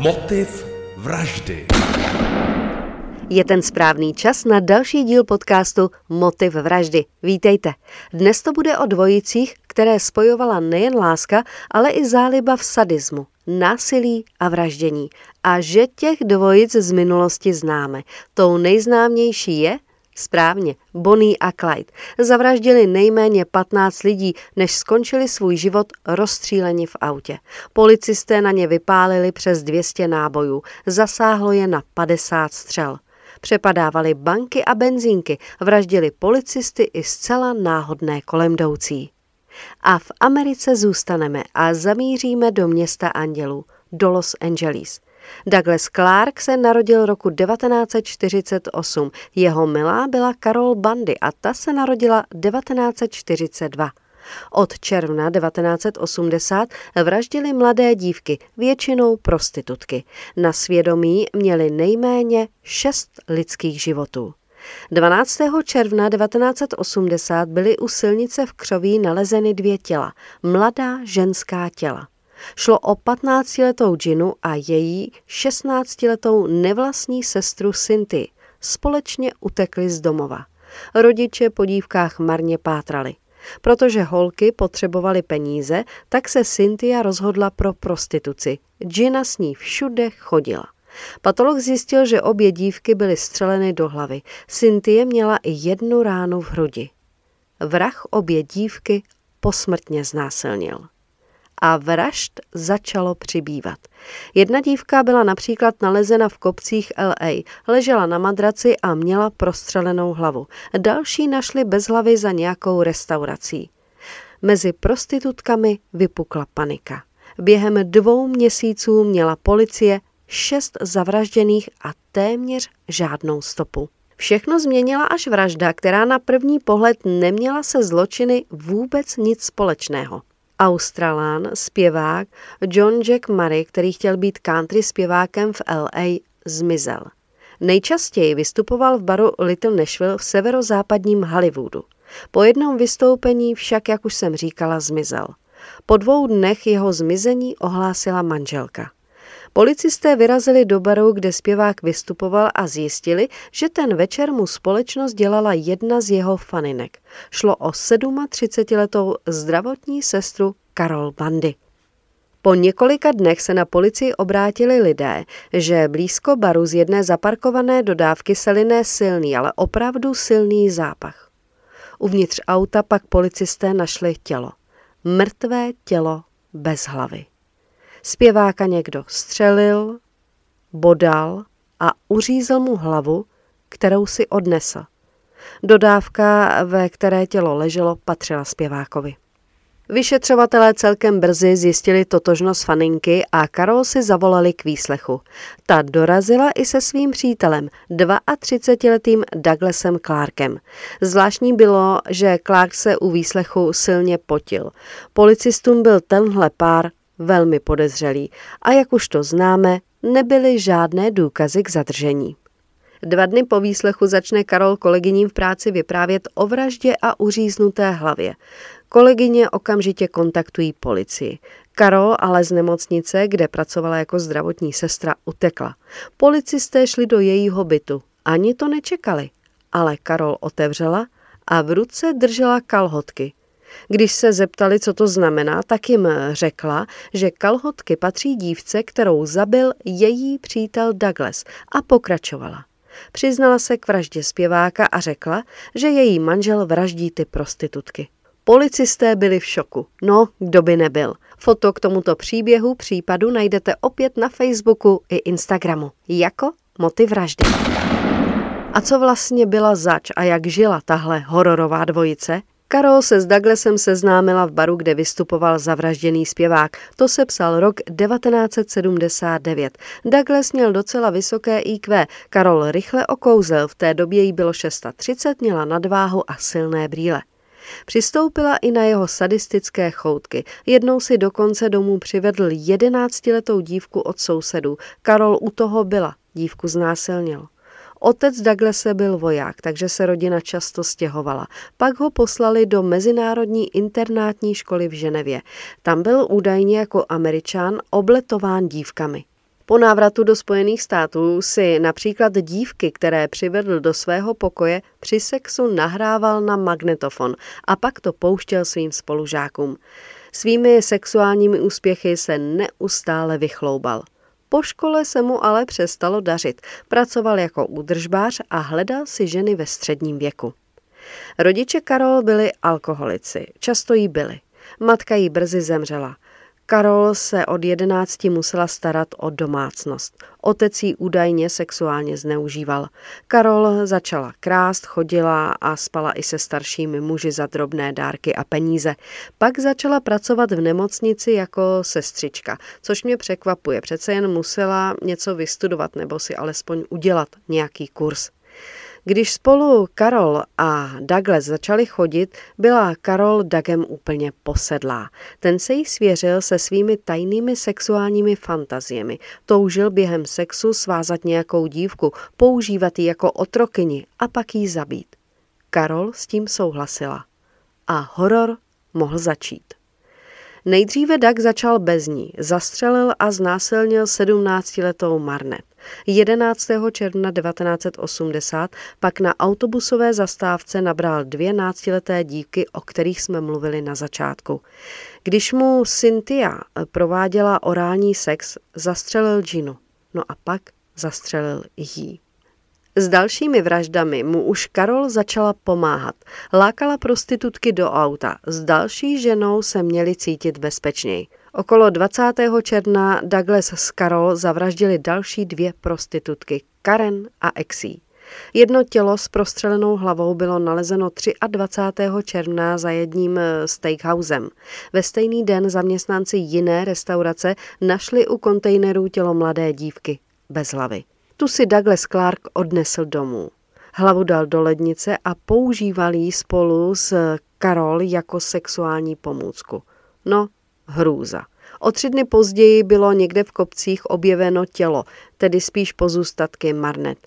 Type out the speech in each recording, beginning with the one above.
Motiv vraždy. Je ten správný čas na další díl podcastu Motiv vraždy. Vítejte. Dnes to bude o dvojicích, které spojovala nejen láska, ale i záliba v sadismu, násilí a vraždění. A že těch dvojic z minulosti známe. Tou nejznámější je Správně, Bonnie a Clyde zavraždili nejméně 15 lidí, než skončili svůj život rozstříleni v autě. Policisté na ně vypálili přes 200 nábojů, zasáhlo je na 50 střel. Přepadávali banky a benzínky, vraždili policisty i zcela náhodné kolemdoucí. A v Americe zůstaneme a zamíříme do města andělů, do Los Angeles – Douglas Clark se narodil roku 1948. Jeho milá byla Carol Bundy a ta se narodila 1942. Od června 1980 vraždili mladé dívky, většinou prostitutky. Na svědomí měli nejméně šest lidských životů. 12. června 1980 byly u silnice v Křoví nalezeny dvě těla, mladá ženská těla. Šlo o 15-letou Ginu a její 16-letou nevlastní sestru Sinty. Společně utekli z domova. Rodiče po dívkách marně pátrali. Protože holky potřebovaly peníze, tak se Cynthia rozhodla pro prostituci. Gina s ní všude chodila. Patolog zjistil, že obě dívky byly střeleny do hlavy. Cynthia měla i jednu ránu v hrudi. Vrah obě dívky posmrtně znásilnil a vražd začalo přibývat. Jedna dívka byla například nalezena v kopcích LA, ležela na madraci a měla prostřelenou hlavu. Další našli bez hlavy za nějakou restaurací. Mezi prostitutkami vypukla panika. Během dvou měsíců měla policie šest zavražděných a téměř žádnou stopu. Všechno změnila až vražda, která na první pohled neměla se zločiny vůbec nic společného. Australán, zpěvák John Jack Murray, který chtěl být country zpěvákem v LA, zmizel. Nejčastěji vystupoval v baru Little Nashville v severozápadním Hollywoodu. Po jednom vystoupení však, jak už jsem říkala, zmizel. Po dvou dnech jeho zmizení ohlásila manželka. Policisté vyrazili do baru, kde zpěvák vystupoval a zjistili, že ten večer mu společnost dělala jedna z jeho faninek. Šlo o 37-letou zdravotní sestru Karol Bandy. Po několika dnech se na policii obrátili lidé, že blízko baru z jedné zaparkované dodávky seliné silný, ale opravdu silný zápach. Uvnitř auta pak policisté našli tělo. Mrtvé tělo bez hlavy. Zpěváka někdo střelil, bodal a uřízl mu hlavu, kterou si odnesl. Dodávka, ve které tělo leželo, patřila zpěvákovi. Vyšetřovatelé celkem brzy zjistili totožnost faninky a Karol si zavolali k výslechu. Ta dorazila i se svým přítelem, 32-letým Douglasem Clarkem. Zvláštní bylo, že Clark se u výslechu silně potil. Policistům byl tenhle pár velmi podezřelý a jak už to známe, nebyly žádné důkazy k zadržení. Dva dny po výslechu začne Karol kolegyním v práci vyprávět o vraždě a uříznuté hlavě. Kolegyně okamžitě kontaktují policii. Karol ale z nemocnice, kde pracovala jako zdravotní sestra, utekla. Policisté šli do jejího bytu. Ani to nečekali. Ale Karol otevřela a v ruce držela kalhotky. Když se zeptali, co to znamená, tak jim řekla, že kalhotky patří dívce, kterou zabil její přítel Douglas a pokračovala. Přiznala se k vraždě zpěváka a řekla, že její manžel vraždí ty prostitutky. Policisté byli v šoku. No, kdo by nebyl. Foto k tomuto příběhu případu najdete opět na Facebooku i Instagramu. Jako motiv vraždy. A co vlastně byla zač a jak žila tahle hororová dvojice? Karol se s Douglasem seznámila v baru, kde vystupoval zavražděný zpěvák. To se psal rok 1979. Douglas měl docela vysoké IQ. Karol rychle okouzel, v té době jí bylo 630, měla nadváhu a silné brýle. Přistoupila i na jeho sadistické choutky. Jednou si dokonce domů přivedl jedenáctiletou dívku od sousedů. Karol u toho byla, dívku znásilnil. Otec Douglase byl voják, takže se rodina často stěhovala. Pak ho poslali do Mezinárodní internátní školy v Ženevě. Tam byl údajně jako američan obletován dívkami. Po návratu do Spojených států si například dívky, které přivedl do svého pokoje, při sexu nahrával na magnetofon a pak to pouštěl svým spolužákům. Svými sexuálními úspěchy se neustále vychloubal. Po škole se mu ale přestalo dařit. Pracoval jako údržbář a hledal si ženy ve středním věku. Rodiče Karol byli alkoholici, často jí byli. Matka jí brzy zemřela. Karol se od jedenácti musela starat o domácnost. Otec jí údajně sexuálně zneužíval. Karol začala krást, chodila a spala i se staršími muži za drobné dárky a peníze. Pak začala pracovat v nemocnici jako sestřička, což mě překvapuje. Přece jen musela něco vystudovat nebo si alespoň udělat nějaký kurz. Když spolu Karol a Douglas začali chodit, byla Karol Dagem úplně posedlá. Ten se jí svěřil se svými tajnými sexuálními fantaziemi. Toužil během sexu svázat nějakou dívku, používat ji jako otrokyni a pak jí zabít. Karol s tím souhlasila. A horor mohl začít. Nejdříve Doug začal bez ní, zastřelil a znásilnil 17-letou Marnet. 11. června 1980 pak na autobusové zastávce nabral dvě náctileté dívky, o kterých jsme mluvili na začátku. Když mu Cynthia prováděla orální sex, zastřelil Ginu. No a pak zastřelil jí. S dalšími vraždami mu už Karol začala pomáhat. Lákala prostitutky do auta. S další ženou se měli cítit bezpečněji. Okolo 20. června Douglas s Karol zavraždili další dvě prostitutky, Karen a Exie. Jedno tělo s prostřelenou hlavou bylo nalezeno 23. června za jedním eh, steakhousem. Ve stejný den zaměstnanci jiné restaurace našli u kontejnerů tělo mladé dívky bez hlavy. Tu si Douglas Clark odnesl domů. Hlavu dal do lednice a používal ji spolu s Karol jako sexuální pomůcku. No, hrůza. O tři dny později bylo někde v kopcích objeveno tělo, tedy spíš pozůstatky Marnet.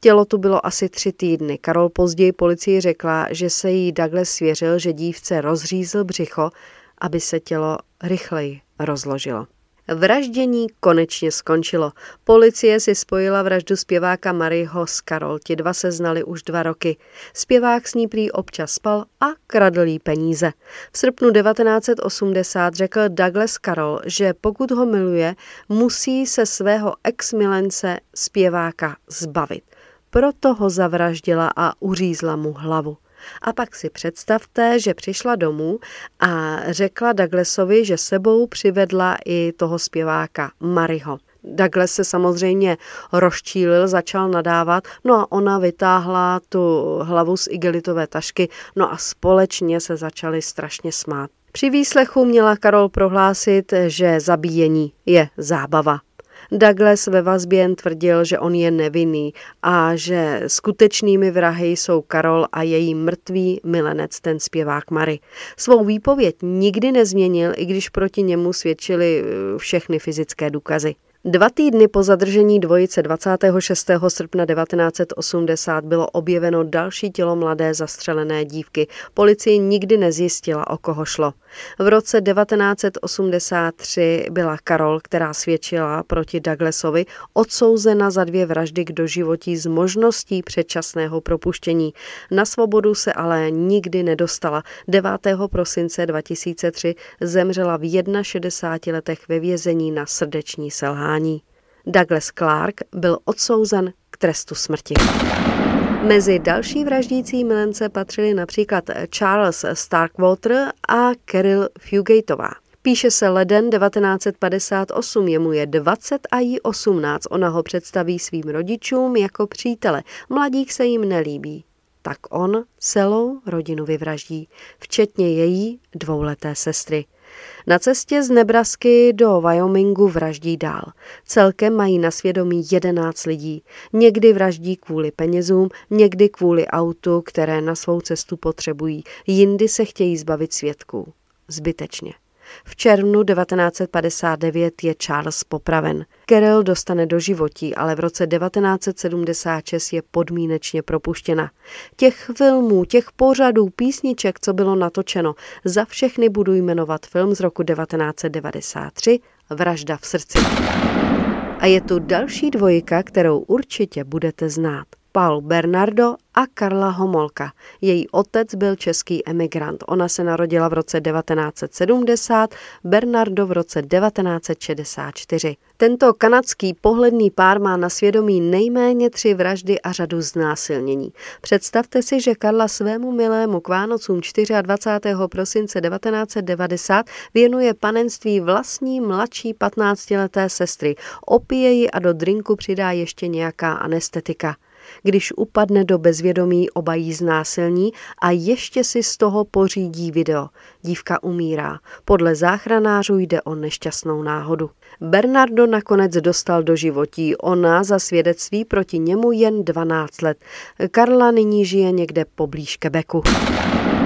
Tělo tu bylo asi tři týdny. Karol později policii řekla, že se jí Douglas svěřil, že dívce rozřízl břicho, aby se tělo rychleji rozložilo. Vraždění konečně skončilo. Policie si spojila vraždu zpěváka Maryho s Karol. Ti dva se znali už dva roky. Zpěvák s ní prý občas spal a kradl jí peníze. V srpnu 1980 řekl Douglas Karol, že pokud ho miluje, musí se svého ex-milence zpěváka zbavit. Proto ho zavraždila a uřízla mu hlavu. A pak si představte, že přišla domů a řekla Douglasovi, že sebou přivedla i toho zpěváka Mariho. Douglas se samozřejmě rozčílil, začal nadávat, no a ona vytáhla tu hlavu z igelitové tašky, no a společně se začali strašně smát. Při výslechu měla Karol prohlásit, že zabíjení je zábava. Douglas ve vazbě jen tvrdil, že on je nevinný a že skutečnými vrahy jsou Karol a její mrtvý milenec, ten zpěvák Mary. Svou výpověď nikdy nezměnil, i když proti němu svědčily eh, všechny fyzické důkazy. Dva týdny po zadržení dvojice 26. srpna 1980 bylo objeveno další tělo mladé zastřelené dívky. Policie nikdy nezjistila, o koho šlo. V roce 1983 byla Karol, která svědčila proti Douglasovi, odsouzena za dvě vraždy k doživotí s možností předčasného propuštění. Na svobodu se ale nikdy nedostala. 9. prosince 2003 zemřela v 61 letech ve vězení na srdeční selhání. Douglas Clark byl odsouzen k trestu smrti. Mezi další vraždící milence patřili například Charles Starkwater a Carol Fugatová. Píše se leden 1958, jemu je 20 a jí 18. Ona ho představí svým rodičům jako přítele. Mladík se jim nelíbí. Tak on celou rodinu vyvraždí, včetně její dvouleté sestry. Na cestě z Nebrasky do Wyomingu vraždí dál. Celkem mají na svědomí 11 lidí. Někdy vraždí kvůli penězům, někdy kvůli autu, které na svou cestu potřebují. Jindy se chtějí zbavit svědků. Zbytečně. V červnu 1959 je Charles popraven. Carol dostane do životí, ale v roce 1976 je podmínečně propuštěna. Těch filmů, těch pořadů, písniček, co bylo natočeno, za všechny budu jmenovat film z roku 1993 Vražda v srdci. A je tu další dvojika, kterou určitě budete znát. Paul Bernardo a Karla Homolka. Její otec byl český emigrant. Ona se narodila v roce 1970, Bernardo v roce 1964. Tento kanadský pohledný pár má na svědomí nejméně tři vraždy a řadu znásilnění. Představte si, že Karla svému milému k Vánocům 24. prosince 1990 věnuje panenství vlastní mladší 15-leté sestry. Opije ji a do drinku přidá ještě nějaká anestetika. Když upadne do bezvědomí, oba jí znásilní a ještě si z toho pořídí video. Dívka umírá. Podle záchranářů jde o nešťastnou náhodu. Bernardo nakonec dostal do životí, ona za svědectví proti němu jen 12 let. Karla nyní žije někde poblíž Quebecu.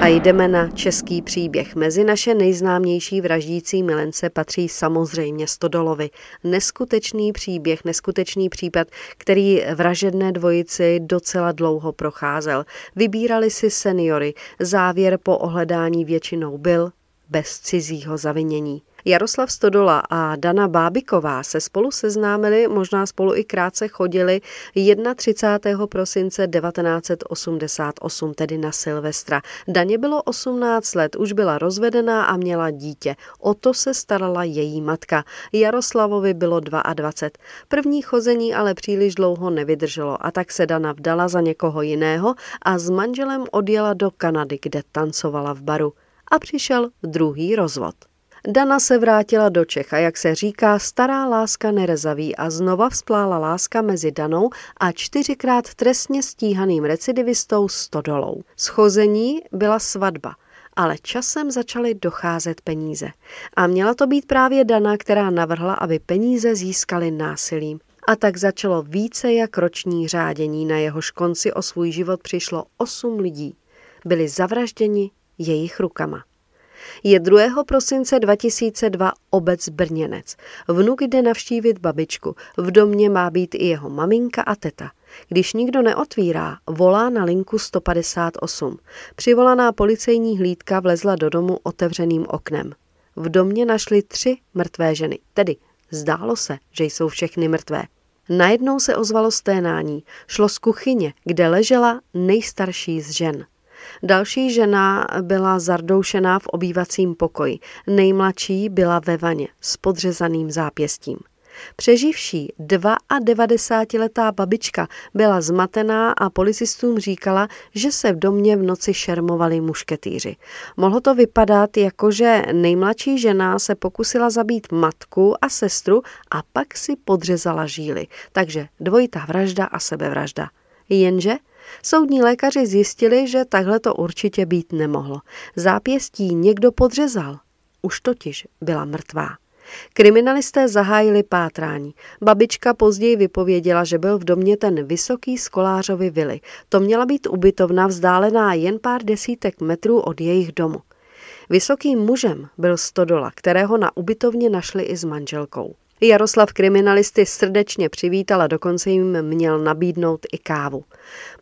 A jdeme na český příběh. Mezi naše nejznámější vraždící milence patří samozřejmě Stodolovi. Neskutečný příběh, neskutečný případ, který vražedné dvojici docela dlouho procházel. Vybírali si seniory. Závěr po ohledání většinou byl bez cizího zavinění. Jaroslav Stodola a Dana Bábiková se spolu seznámili, možná spolu i krátce chodili 31. prosince 1988, tedy na Silvestra. Daně bylo 18 let, už byla rozvedená a měla dítě. O to se starala její matka. Jaroslavovi bylo 22. První chození ale příliš dlouho nevydrželo a tak se Dana vdala za někoho jiného a s manželem odjela do Kanady, kde tancovala v baru. A přišel druhý rozvod. Dana se vrátila do Čech a jak se říká, stará láska nerezaví a znova vzplála láska mezi Danou a čtyřikrát trestně stíhaným recidivistou Stodolou. Schození byla svatba ale časem začaly docházet peníze. A měla to být právě Dana, která navrhla, aby peníze získaly násilím. A tak začalo více jak roční řádění, na jehož konci o svůj život přišlo osm lidí. Byli zavražděni jejich rukama. Je 2. prosince 2002 obec Brněnec. Vnuk jde navštívit babičku. V domě má být i jeho maminka a teta. Když nikdo neotvírá, volá na linku 158. Přivolaná policejní hlídka vlezla do domu otevřeným oknem. V domě našli tři mrtvé ženy, tedy zdálo se, že jsou všechny mrtvé. Najednou se ozvalo sténání. Šlo z kuchyně, kde ležela nejstarší z žen. Další žena byla zardoušená v obývacím pokoji. Nejmladší byla ve vaně s podřezaným zápěstím. Přeživší 92-letá babička byla zmatená a policistům říkala, že se v domě v noci šermovali mušketýři. Mohlo to vypadat jako, že nejmladší žena se pokusila zabít matku a sestru a pak si podřezala žíly. Takže dvojitá vražda a sebevražda. Jenže Soudní lékaři zjistili, že takhle to určitě být nemohlo. Zápěstí někdo podřezal. Už totiž byla mrtvá. Kriminalisté zahájili pátrání. Babička později vypověděla, že byl v domě ten vysoký skolářovi vily. To měla být ubytovna vzdálená jen pár desítek metrů od jejich domu. Vysokým mužem byl Stodola, kterého na ubytovně našli i s manželkou. Jaroslav kriminalisty srdečně přivítal a dokonce jim měl nabídnout i kávu.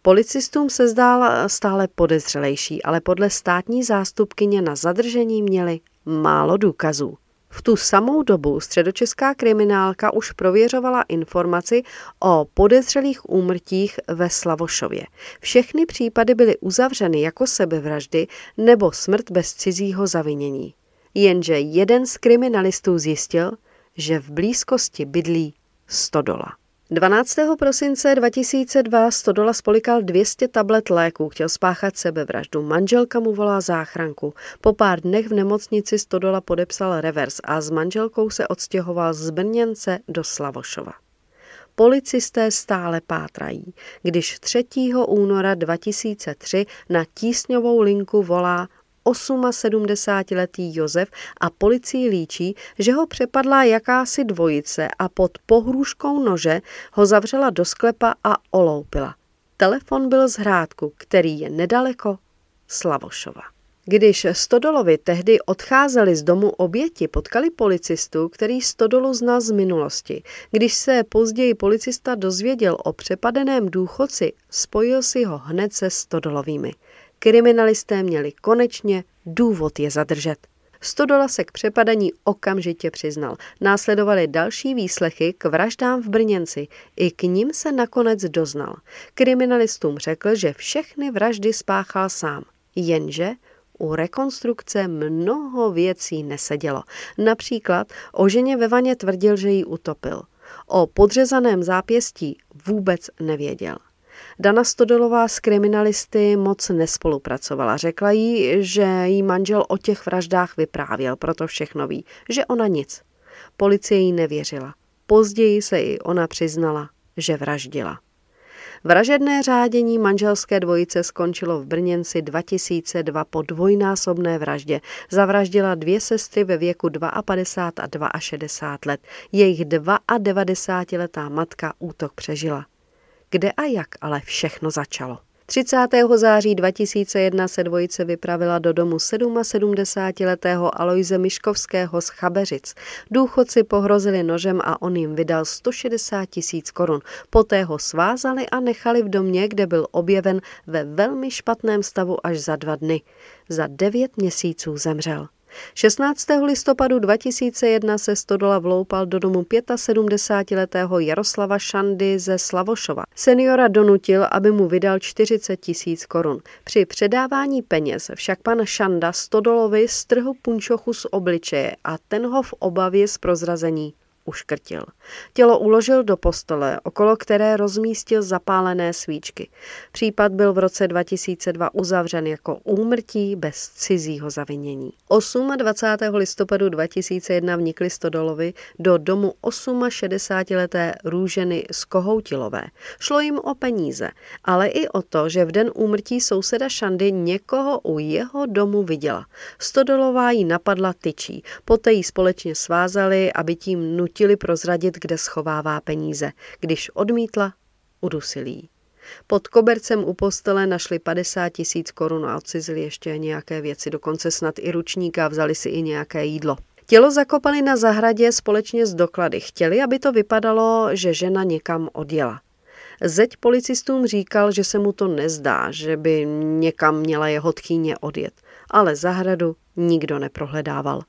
Policistům se zdál stále podezřelejší, ale podle státní zástupkyně na zadržení měli málo důkazů. V tu samou dobu středočeská kriminálka už prověřovala informaci o podezřelých úmrtích ve Slavošově. Všechny případy byly uzavřeny jako sebevraždy nebo smrt bez cizího zavinění. Jenže jeden z kriminalistů zjistil, že v blízkosti bydlí Stodola. 12. prosince 2002 Stodola spolikal 200 tablet léků, chtěl spáchat sebevraždu. Manželka mu volá záchranku. Po pár dnech v nemocnici Stodola podepsal revers a s manželkou se odstěhoval z Brněnce do Slavošova. Policisté stále pátrají, když 3. února 2003 na tísňovou linku volá 78-letý Josef a policii líčí, že ho přepadla jakási dvojice a pod pohrůžkou nože ho zavřela do sklepa a oloupila. Telefon byl z Hrádku, který je nedaleko Slavošova. Když Stodolovi tehdy odcházeli z domu oběti, potkali policistu, který Stodolu zná z minulosti. Když se později policista dozvěděl o přepadeném důchodci, spojil si ho hned se Stodolovými. Kriminalisté měli konečně důvod je zadržet. Stodola se k přepadení okamžitě přiznal. Následovaly další výslechy k vraždám v Brněnci. I k ním se nakonec doznal. Kriminalistům řekl, že všechny vraždy spáchal sám. Jenže u rekonstrukce mnoho věcí nesedělo. Například o ženě ve vaně tvrdil, že ji utopil. O podřezaném zápěstí vůbec nevěděl. Dana Stodolová s kriminalisty moc nespolupracovala. Řekla jí, že jí manžel o těch vraždách vyprávěl, proto všechno ví, že ona nic. Policie jí nevěřila. Později se i ona přiznala, že vraždila. Vražedné řádění manželské dvojice skončilo v Brněnci 2002 po dvojnásobné vraždě. Zavraždila dvě sestry ve věku 52 a 62 let. Jejich 92-letá matka útok přežila. Kde a jak ale všechno začalo? 30. září 2001 se dvojice vypravila do domu 77-letého Alojze Miškovského z Chabeřic. Důchodci pohrozili nožem a on jim vydal 160 tisíc korun. Poté ho svázali a nechali v domě, kde byl objeven ve velmi špatném stavu až za dva dny. Za devět měsíců zemřel. 16. listopadu 2001 se Stodola vloupal do domu 75-letého Jaroslava Šandy ze Slavošova. Seniora donutil, aby mu vydal 40 tisíc korun. Při předávání peněz však pan Šanda Stodolovi strhl punčochu z obličeje a ten ho v obavě z prozrazení uškrtil. Tělo uložil do postele, okolo které rozmístil zapálené svíčky. Případ byl v roce 2002 uzavřen jako úmrtí bez cizího zavinění. 28. listopadu 2001 vnikli Stodolovi do domu 68-leté Růženy z Kohoutilové. Šlo jim o peníze, ale i o to, že v den úmrtí souseda Šandy někoho u jeho domu viděla. Stodolová ji napadla tyčí, poté ji společně svázali, aby tím nutili nutili prozradit, kde schovává peníze. Když odmítla, udusilí. Pod kobercem u postele našli 50 tisíc korun a odcizili ještě nějaké věci, dokonce snad i ručníka, vzali si i nějaké jídlo. Tělo zakopali na zahradě společně s doklady. Chtěli, aby to vypadalo, že žena někam odjela. Zeď policistům říkal, že se mu to nezdá, že by někam měla jeho tchýně odjet. Ale zahradu nikdo neprohledával.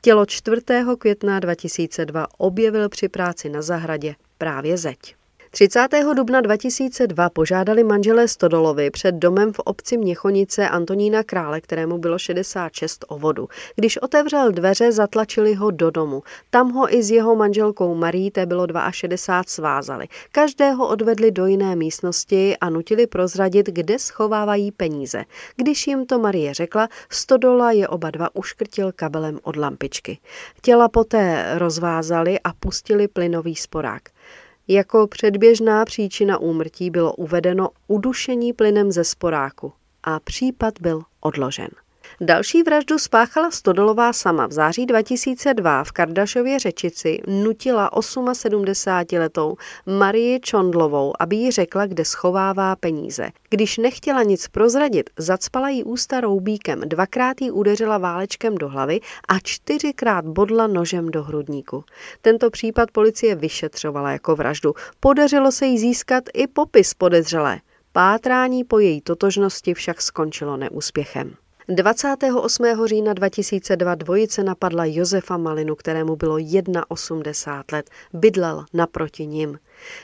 Tělo 4. května 2002 objevil při práci na zahradě právě zeď. 30. dubna 2002 požádali manželé Stodolovi před domem v obci Měchonice Antonína Krále, kterému bylo 66 o vodu. Když otevřel dveře, zatlačili ho do domu. Tam ho i s jeho manželkou Marí, té bylo 62, svázali. Každého odvedli do jiné místnosti a nutili prozradit, kde schovávají peníze. Když jim to Marie řekla, Stodola je oba dva uškrtil kabelem od lampičky. Těla poté rozvázali a pustili plynový sporák. Jako předběžná příčina úmrtí bylo uvedeno udušení plynem ze sporáku a případ byl odložen. Další vraždu spáchala Stodolová sama. V září 2002 v Kardašově řečici nutila 78-letou Marii Čondlovou, aby jí řekla, kde schovává peníze. Když nechtěla nic prozradit, zacpala jí ústa roubíkem, dvakrát jí udeřila válečkem do hlavy a čtyřikrát bodla nožem do hrudníku. Tento případ policie vyšetřovala jako vraždu. Podařilo se jí získat i popis podezřelé. Pátrání po její totožnosti však skončilo neúspěchem. 28. října 2002 dvojice napadla Josefa Malinu, kterému bylo 81 let. Bydlel naproti ním.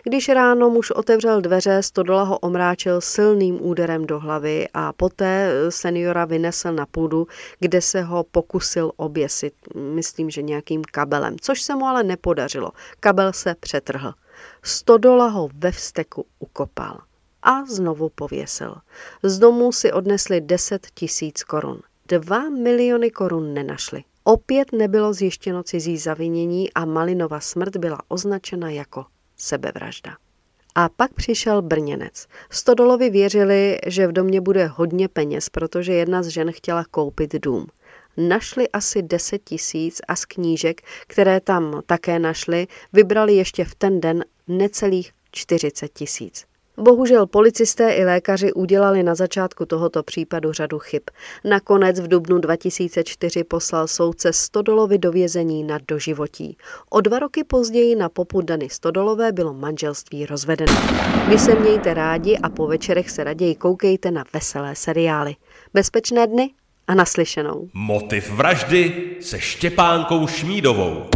Když ráno muž otevřel dveře, Stodola ho omráčil silným úderem do hlavy a poté seniora vynesl na půdu, kde se ho pokusil oběsit, myslím, že nějakým kabelem, což se mu ale nepodařilo. Kabel se přetrhl. Stodola ho ve vsteku ukopal a znovu pověsil. Z domu si odnesli 10 tisíc korun. Dva miliony korun nenašli. Opět nebylo zjištěno cizí zavinění a Malinova smrt byla označena jako sebevražda. A pak přišel Brněnec. Stodolovi věřili, že v domě bude hodně peněz, protože jedna z žen chtěla koupit dům. Našli asi 10 tisíc a z knížek, které tam také našli, vybrali ještě v ten den necelých 40 tisíc. Bohužel policisté i lékaři udělali na začátku tohoto případu řadu chyb. Nakonec v dubnu 2004 poslal soudce Stodolovi do vězení na doživotí. O dva roky později na popud Dany Stodolové bylo manželství rozvedeno. Vy se mějte rádi a po večerech se raději koukejte na veselé seriály. Bezpečné dny a naslyšenou. Motiv vraždy se Štěpánkou Šmídovou.